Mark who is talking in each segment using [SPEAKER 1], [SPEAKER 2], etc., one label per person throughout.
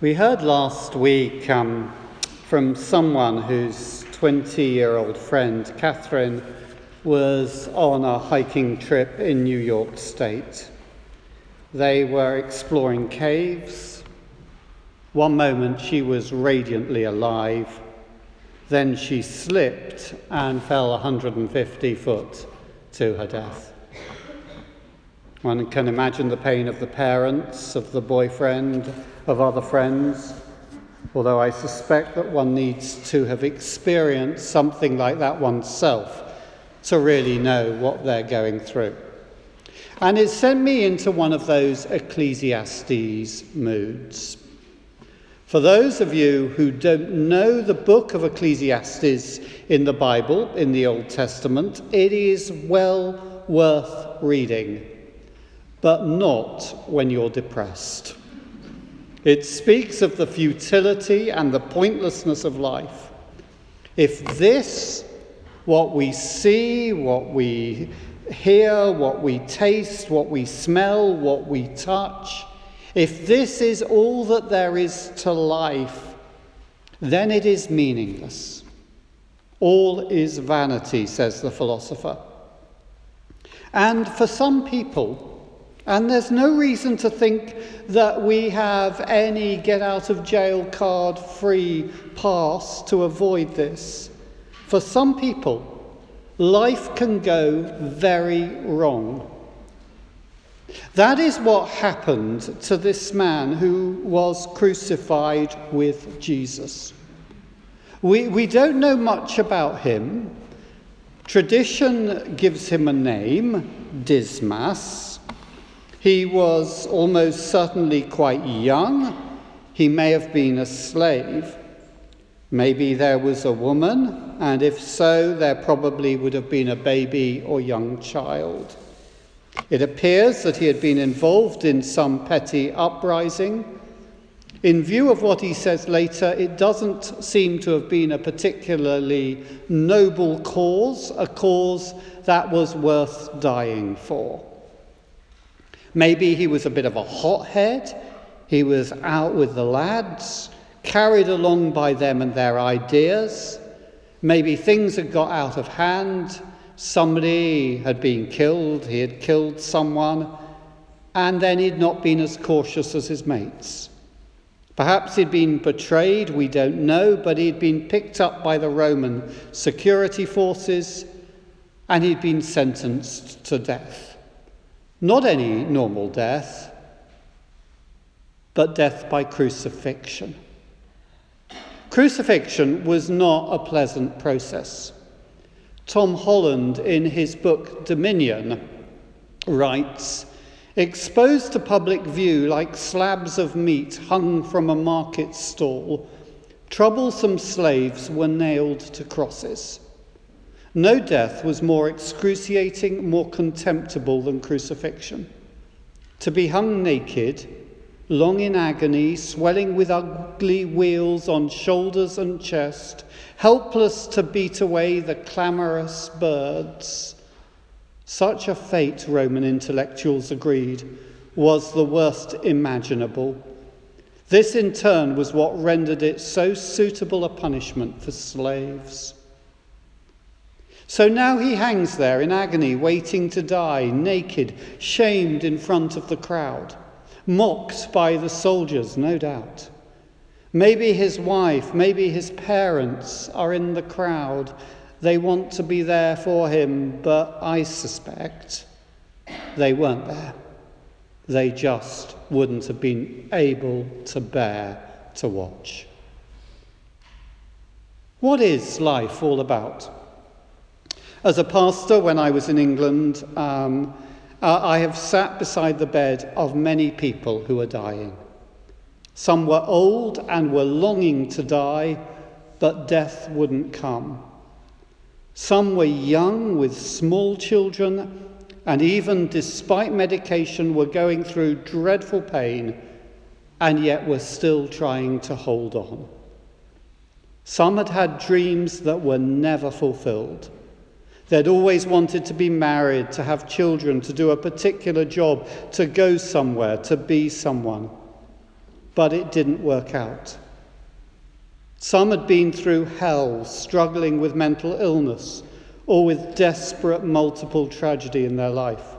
[SPEAKER 1] We heard last week um, from someone whose 20 year old friend, Catherine, was on a hiking trip in New York State. They were exploring caves. One moment she was radiantly alive, then she slipped and fell 150 foot to her death. One can imagine the pain of the parents, of the boyfriend, of other friends, although I suspect that one needs to have experienced something like that oneself to really know what they're going through. And it sent me into one of those Ecclesiastes moods. For those of you who don't know the book of Ecclesiastes in the Bible, in the Old Testament, it is well worth reading but not when you're depressed. It speaks of the futility and the pointlessness of life. If this, what we see, what we hear, what we taste, what we smell, what we touch, if this is all that there is to life, then it is meaningless. All is vanity, says the philosopher. And for some people, and there's no reason to think that we have any get out of jail card free pass to avoid this. For some people, life can go very wrong. That is what happened to this man who was crucified with Jesus. We, we don't know much about him. Tradition gives him a name, Dismas. He was almost certainly quite young. He may have been a slave. Maybe there was a woman, and if so, there probably would have been a baby or young child. It appears that he had been involved in some petty uprising. In view of what he says later, it doesn't seem to have been a particularly noble cause, a cause that was worth dying for. Maybe he was a bit of a hothead. He was out with the lads, carried along by them and their ideas. Maybe things had got out of hand. Somebody had been killed, he had killed someone, and then he'd not been as cautious as his mates. Perhaps he'd been betrayed, we don't know, but he'd been picked up by the Roman security forces and he'd been sentenced to death. Not any normal death, but death by crucifixion. Crucifixion was not a pleasant process. Tom Holland, in his book Dominion, writes Exposed to public view like slabs of meat hung from a market stall, troublesome slaves were nailed to crosses. No death was more excruciating, more contemptible than crucifixion. To be hung naked, long in agony, swelling with ugly weals on shoulders and chest, helpless to beat away the clamorous birds. Such a fate, Roman intellectuals agreed, was the worst imaginable. This, in turn, was what rendered it so suitable a punishment for slaves. So now he hangs there in agony, waiting to die, naked, shamed in front of the crowd, mocked by the soldiers, no doubt. Maybe his wife, maybe his parents are in the crowd. They want to be there for him, but I suspect they weren't there. They just wouldn't have been able to bear to watch. What is life all about? As a pastor, when I was in England, um, I have sat beside the bed of many people who are dying. Some were old and were longing to die, but death wouldn't come. Some were young with small children, and even despite medication, were going through dreadful pain and yet were still trying to hold on. Some had had dreams that were never fulfilled. They'd always wanted to be married, to have children, to do a particular job, to go somewhere, to be someone. but it didn't work out. Some had been through hell, struggling with mental illness or with desperate multiple tragedy in their life.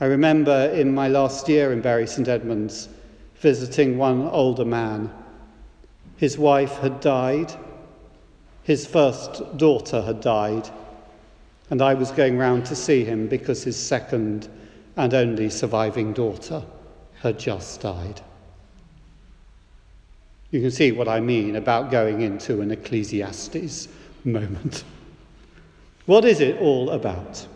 [SPEAKER 1] I remember in my last year in Bury St Edmunds visiting one older man. His wife had died, his first daughter had died, and I was going round to see him because his second and only surviving daughter had just died. You can see what I mean about going into an Ecclesiastes moment. What is it all about?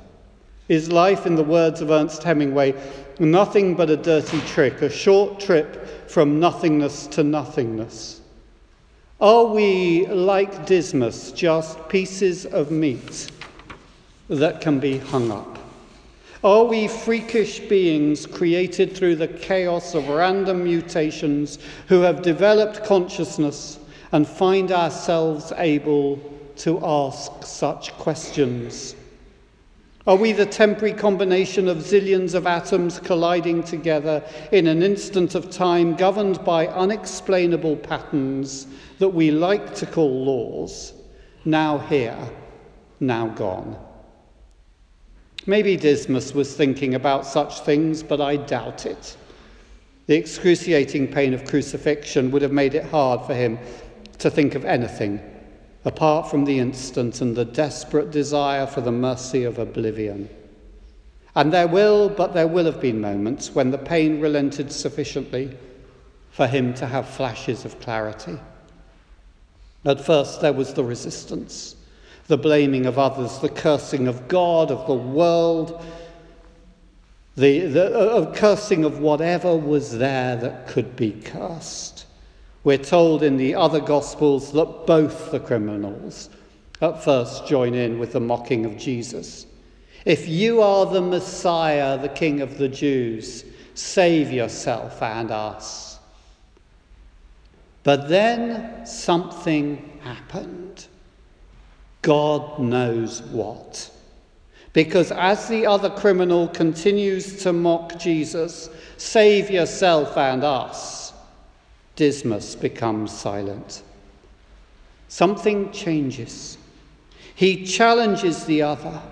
[SPEAKER 1] Is life, in the words of Ernest Hemingway, nothing but a dirty trick, a short trip from nothingness to nothingness? Are we, like Dismas, just pieces of meat that can be hung up? Are we freakish beings created through the chaos of random mutations who have developed consciousness and find ourselves able to ask such questions? Are we the temporary combination of zillions of atoms colliding together in an instant of time governed by unexplainable patterns that we like to call laws, now here, now gone? Maybe Dismas was thinking about such things, but I doubt it. The excruciating pain of crucifixion would have made it hard for him to think of anything apart from the instant and the desperate desire for the mercy of oblivion. And there will, but there will have been moments when the pain relented sufficiently for him to have flashes of clarity. At first, there was the resistance the blaming of others, the cursing of God, of the world, the, the uh, cursing of whatever was there that could be cursed. We're told in the other Gospels that both the criminals at first join in with the mocking of Jesus. If you are the Messiah, the King of the Jews, save yourself and us. But then something happened. God knows what. Because as the other criminal continues to mock Jesus, save yourself and us, Dismas becomes silent. Something changes. He challenges the other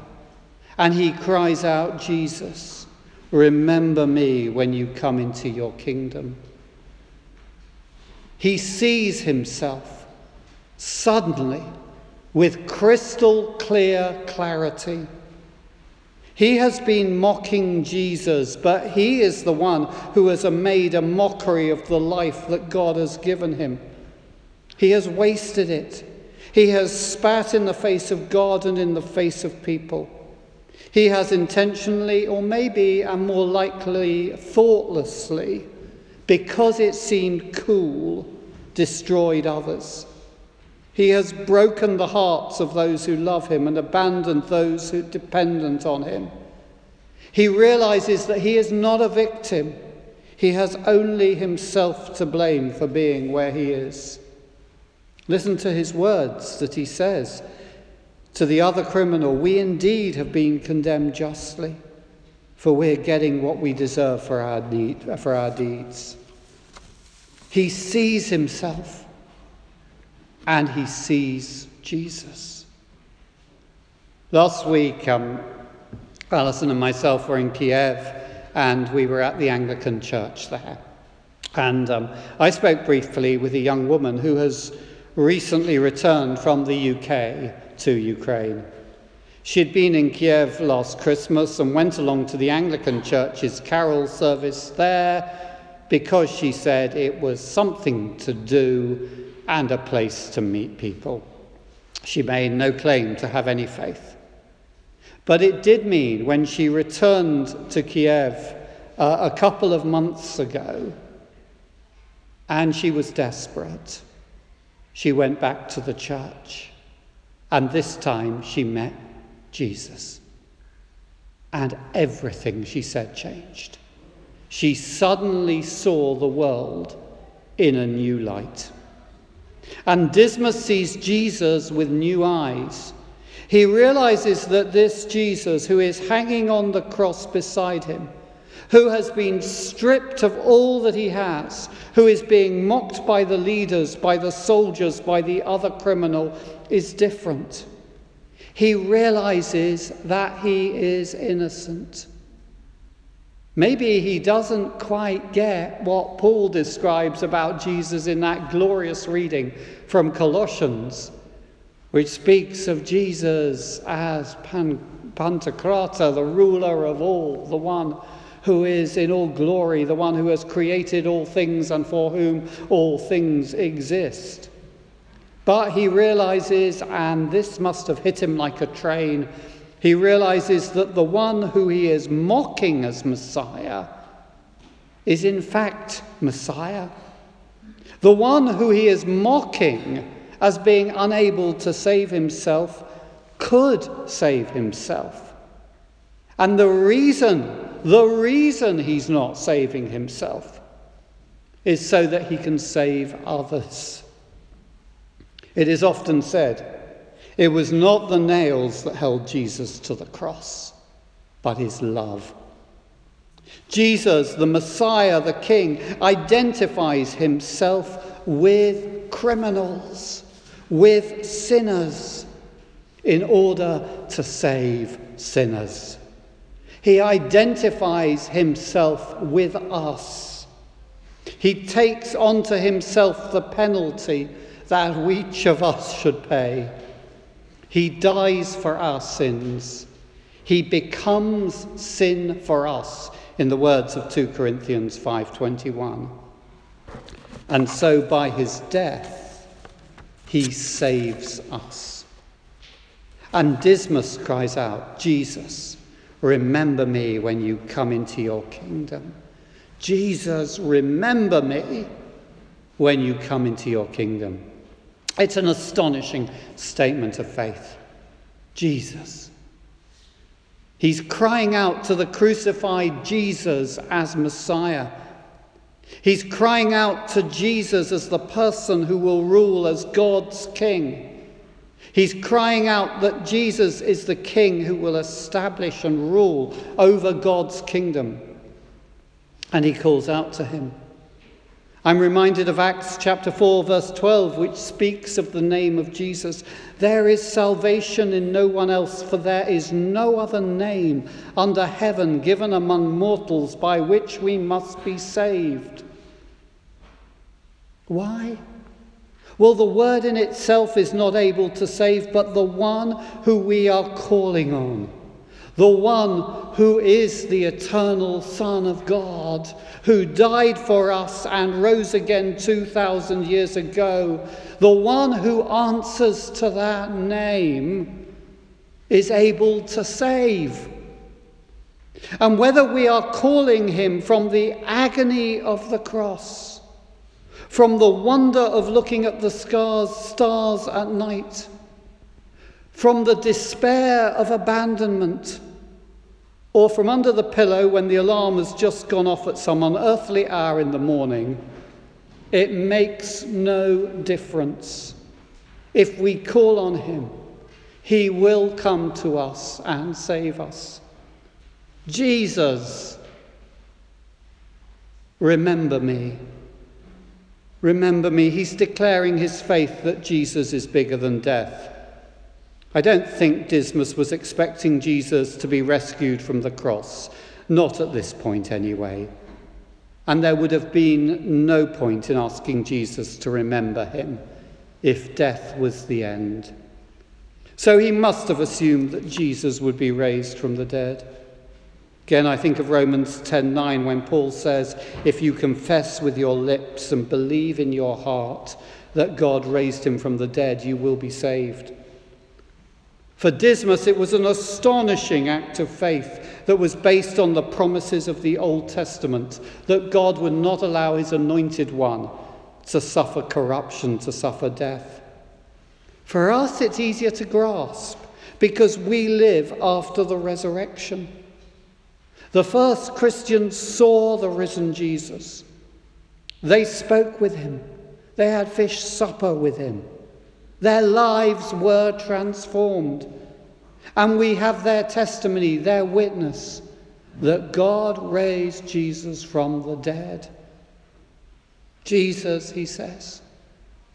[SPEAKER 1] and he cries out, Jesus, remember me when you come into your kingdom. He sees himself suddenly with crystal clear clarity. He has been mocking Jesus, but he is the one who has made a mockery of the life that God has given him. He has wasted it. He has spat in the face of God and in the face of people. He has intentionally, or maybe and more likely thoughtlessly, because it seemed cool, destroyed others. He has broken the hearts of those who love him and abandoned those who are dependent on him. He realizes that he is not a victim. He has only himself to blame for being where he is. Listen to his words that he says to the other criminal We indeed have been condemned justly, for we're getting what we deserve for our, need, for our deeds. He sees himself and he sees Jesus. Last week, um, Alison and myself were in Kiev and we were at the Anglican church there. And um, I spoke briefly with a young woman who has recently returned from the UK to Ukraine. She'd been in Kiev last Christmas and went along to the Anglican church's carol service there because she said it was something to do and a place to meet people. She made no claim to have any faith. But it did mean when she returned to Kiev uh, a couple of months ago, and she was desperate, she went back to the church. And this time she met Jesus. And everything she said changed. She suddenly saw the world in a new light. And Dismas sees Jesus with new eyes. He realizes that this Jesus, who is hanging on the cross beside him, who has been stripped of all that he has, who is being mocked by the leaders, by the soldiers, by the other criminal, is different. He realizes that he is innocent. Maybe he doesn't quite get what Paul describes about Jesus in that glorious reading from Colossians, which speaks of Jesus as Pan- Pantocrator, the ruler of all, the one who is in all glory, the one who has created all things and for whom all things exist. But he realizes, and this must have hit him like a train, he realizes that the one who he is mocking as Messiah is in fact Messiah. The one who he is mocking as being unable to save himself could save himself. And the reason the reason he's not saving himself is so that he can save others. It is often said, it was not the nails that held Jesus to the cross, but his love. Jesus, the Messiah, the King, identifies himself with criminals, with sinners, in order to save sinners. He identifies himself with us. He takes onto himself the penalty that each of us should pay. He dies for our sins. He becomes sin for us, in the words of 2 Corinthians 5:21. And so by his death, he saves us. And Dismas cries out, Jesus, Remember me when you come into your kingdom. Jesus, remember me when you come into your kingdom. It's an astonishing statement of faith. Jesus. He's crying out to the crucified Jesus as Messiah. He's crying out to Jesus as the person who will rule as God's king. He's crying out that Jesus is the king who will establish and rule over God's kingdom. And he calls out to him. I'm reminded of Acts chapter 4, verse 12, which speaks of the name of Jesus. There is salvation in no one else, for there is no other name under heaven given among mortals by which we must be saved. Why? Well, the word in itself is not able to save, but the one who we are calling on, the one who is the eternal Son of God, who died for us and rose again 2,000 years ago, the one who answers to that name is able to save. And whether we are calling him from the agony of the cross, from the wonder of looking at the scars, stars at night, from the despair of abandonment, or from under the pillow when the alarm has just gone off at some unearthly hour in the morning, it makes no difference. If we call on Him, He will come to us and save us. Jesus, remember me. Remember me. He's declaring his faith that Jesus is bigger than death. I don't think Dismas was expecting Jesus to be rescued from the cross, not at this point anyway. And there would have been no point in asking Jesus to remember him if death was the end. So he must have assumed that Jesus would be raised from the dead. Again, I think of Romans 10:9 when Paul says, "If you confess with your lips and believe in your heart that God raised him from the dead, you will be saved." For Dismas, it was an astonishing act of faith that was based on the promises of the Old Testament that God would not allow his anointed one to suffer corruption, to suffer death. For us, it's easier to grasp because we live after the resurrection. The first Christians saw the risen Jesus. They spoke with him. They had fish supper with him. Their lives were transformed. And we have their testimony, their witness, that God raised Jesus from the dead. Jesus, he says,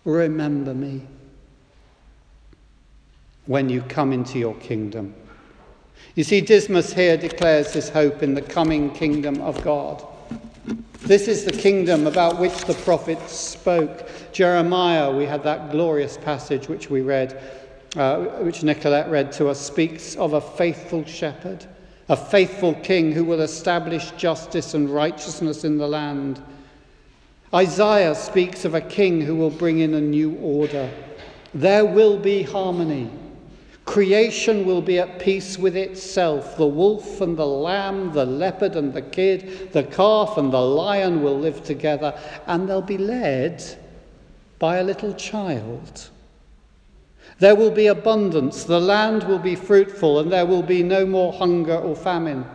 [SPEAKER 1] remember me when you come into your kingdom. You see, Dismas here declares his hope in the coming kingdom of God. This is the kingdom about which the prophets spoke. Jeremiah, we had that glorious passage which we read, uh, which Nicolette read to us, speaks of a faithful shepherd, a faithful king who will establish justice and righteousness in the land. Isaiah speaks of a king who will bring in a new order. There will be harmony. Creation will be at peace with itself. The wolf and the lamb, the leopard and the kid, the calf and the lion will live together, and they'll be led by a little child. There will be abundance, the land will be fruitful, and there will be no more hunger or famine.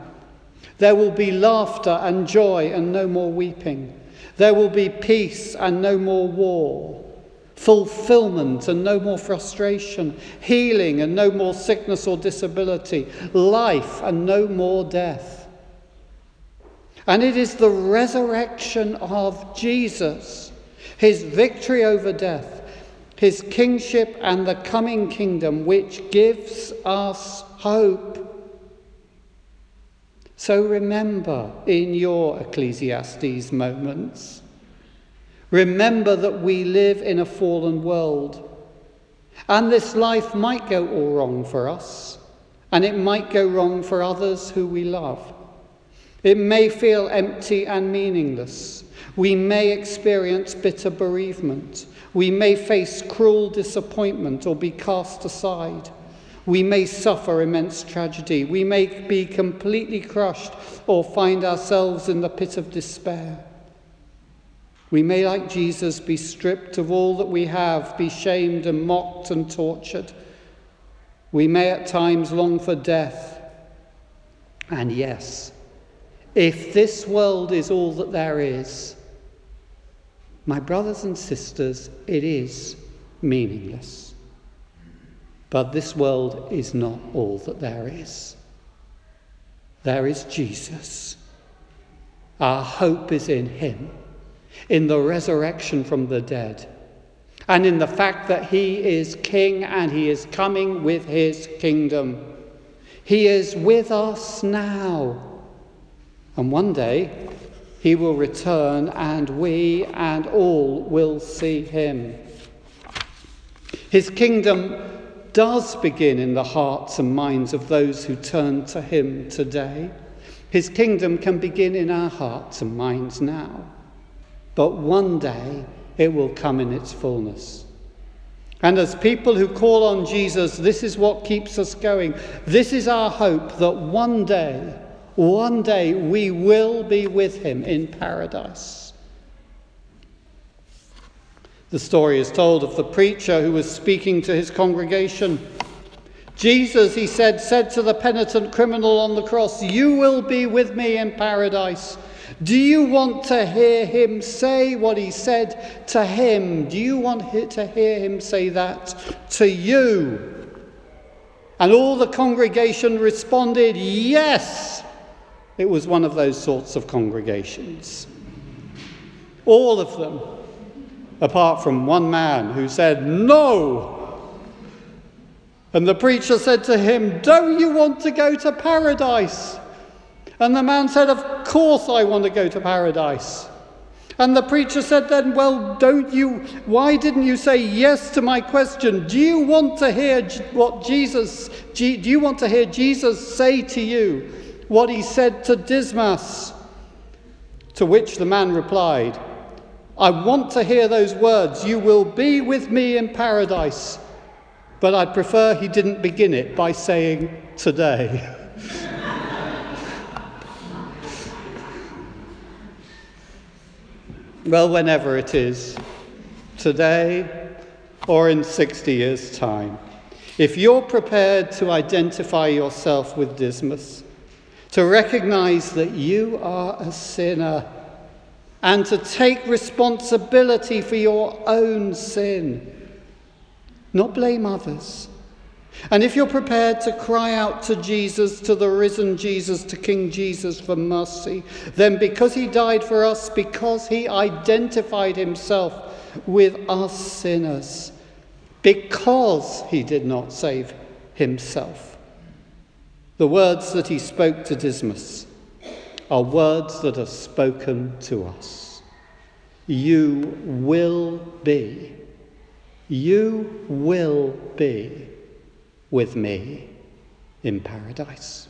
[SPEAKER 1] There will be laughter and joy and no more weeping. There will be peace and no more war fulfillment and no more frustration, healing and no more sickness or disability, life and no more death. And it is the resurrection of Jesus, his victory over death, his kingship and the coming kingdom, which gives us hope. So remember in your Ecclesiastes moments Remember that we live in a fallen world. And this life might go all wrong for us, and it might go wrong for others who we love. It may feel empty and meaningless. We may experience bitter bereavement. We may face cruel disappointment or be cast aside. We may suffer immense tragedy. We may be completely crushed or find ourselves in the pit of despair. We may, like Jesus, be stripped of all that we have, be shamed and mocked and tortured. We may at times long for death. And yes, if this world is all that there is, my brothers and sisters, it is meaningless. But this world is not all that there is. There is Jesus. Our hope is in Him in the resurrection from the dead, and in the fact that he is king and he is coming with his kingdom. He is with us now. And one day he will return, and we and all will see him. His kingdom does begin in the hearts and minds of those who turn to him today. His kingdom can begin in our hearts and minds now but one day it will come in its fullness. And as people who call on Jesus, this is what keeps us going. This is our hope that one day, one day we will be with him in paradise. The story is told of the preacher who was speaking to his congregation. Jesus, he said, said to the penitent criminal on the cross, You will be with me in paradise. Do you want to hear him say what he said to him? Do you want to hear him say that to you? And all the congregation responded, Yes. It was one of those sorts of congregations. All of them, apart from one man who said, No. And the preacher said to him, Don't you want to go to paradise? And the man said, Of course I want to go to paradise. And the preacher said then, Well, don't you, why didn't you say yes to my question? Do you want to hear what Jesus, do you want to hear Jesus say to you what he said to Dismas? To which the man replied, I want to hear those words, you will be with me in paradise. But I'd prefer he didn't begin it by saying today. Well, whenever it is, today or in 60 years' time, if you're prepared to identify yourself with Dismas, to recognize that you are a sinner, and to take responsibility for your own sin, not blame others, And if you're prepared to cry out to Jesus, to the risen Jesus, to King Jesus for mercy, then because he died for us, because he identified himself with us sinners, because he did not save himself, the words that he spoke to Dismas are words that are spoken to us. You will be, you will be with me in paradise.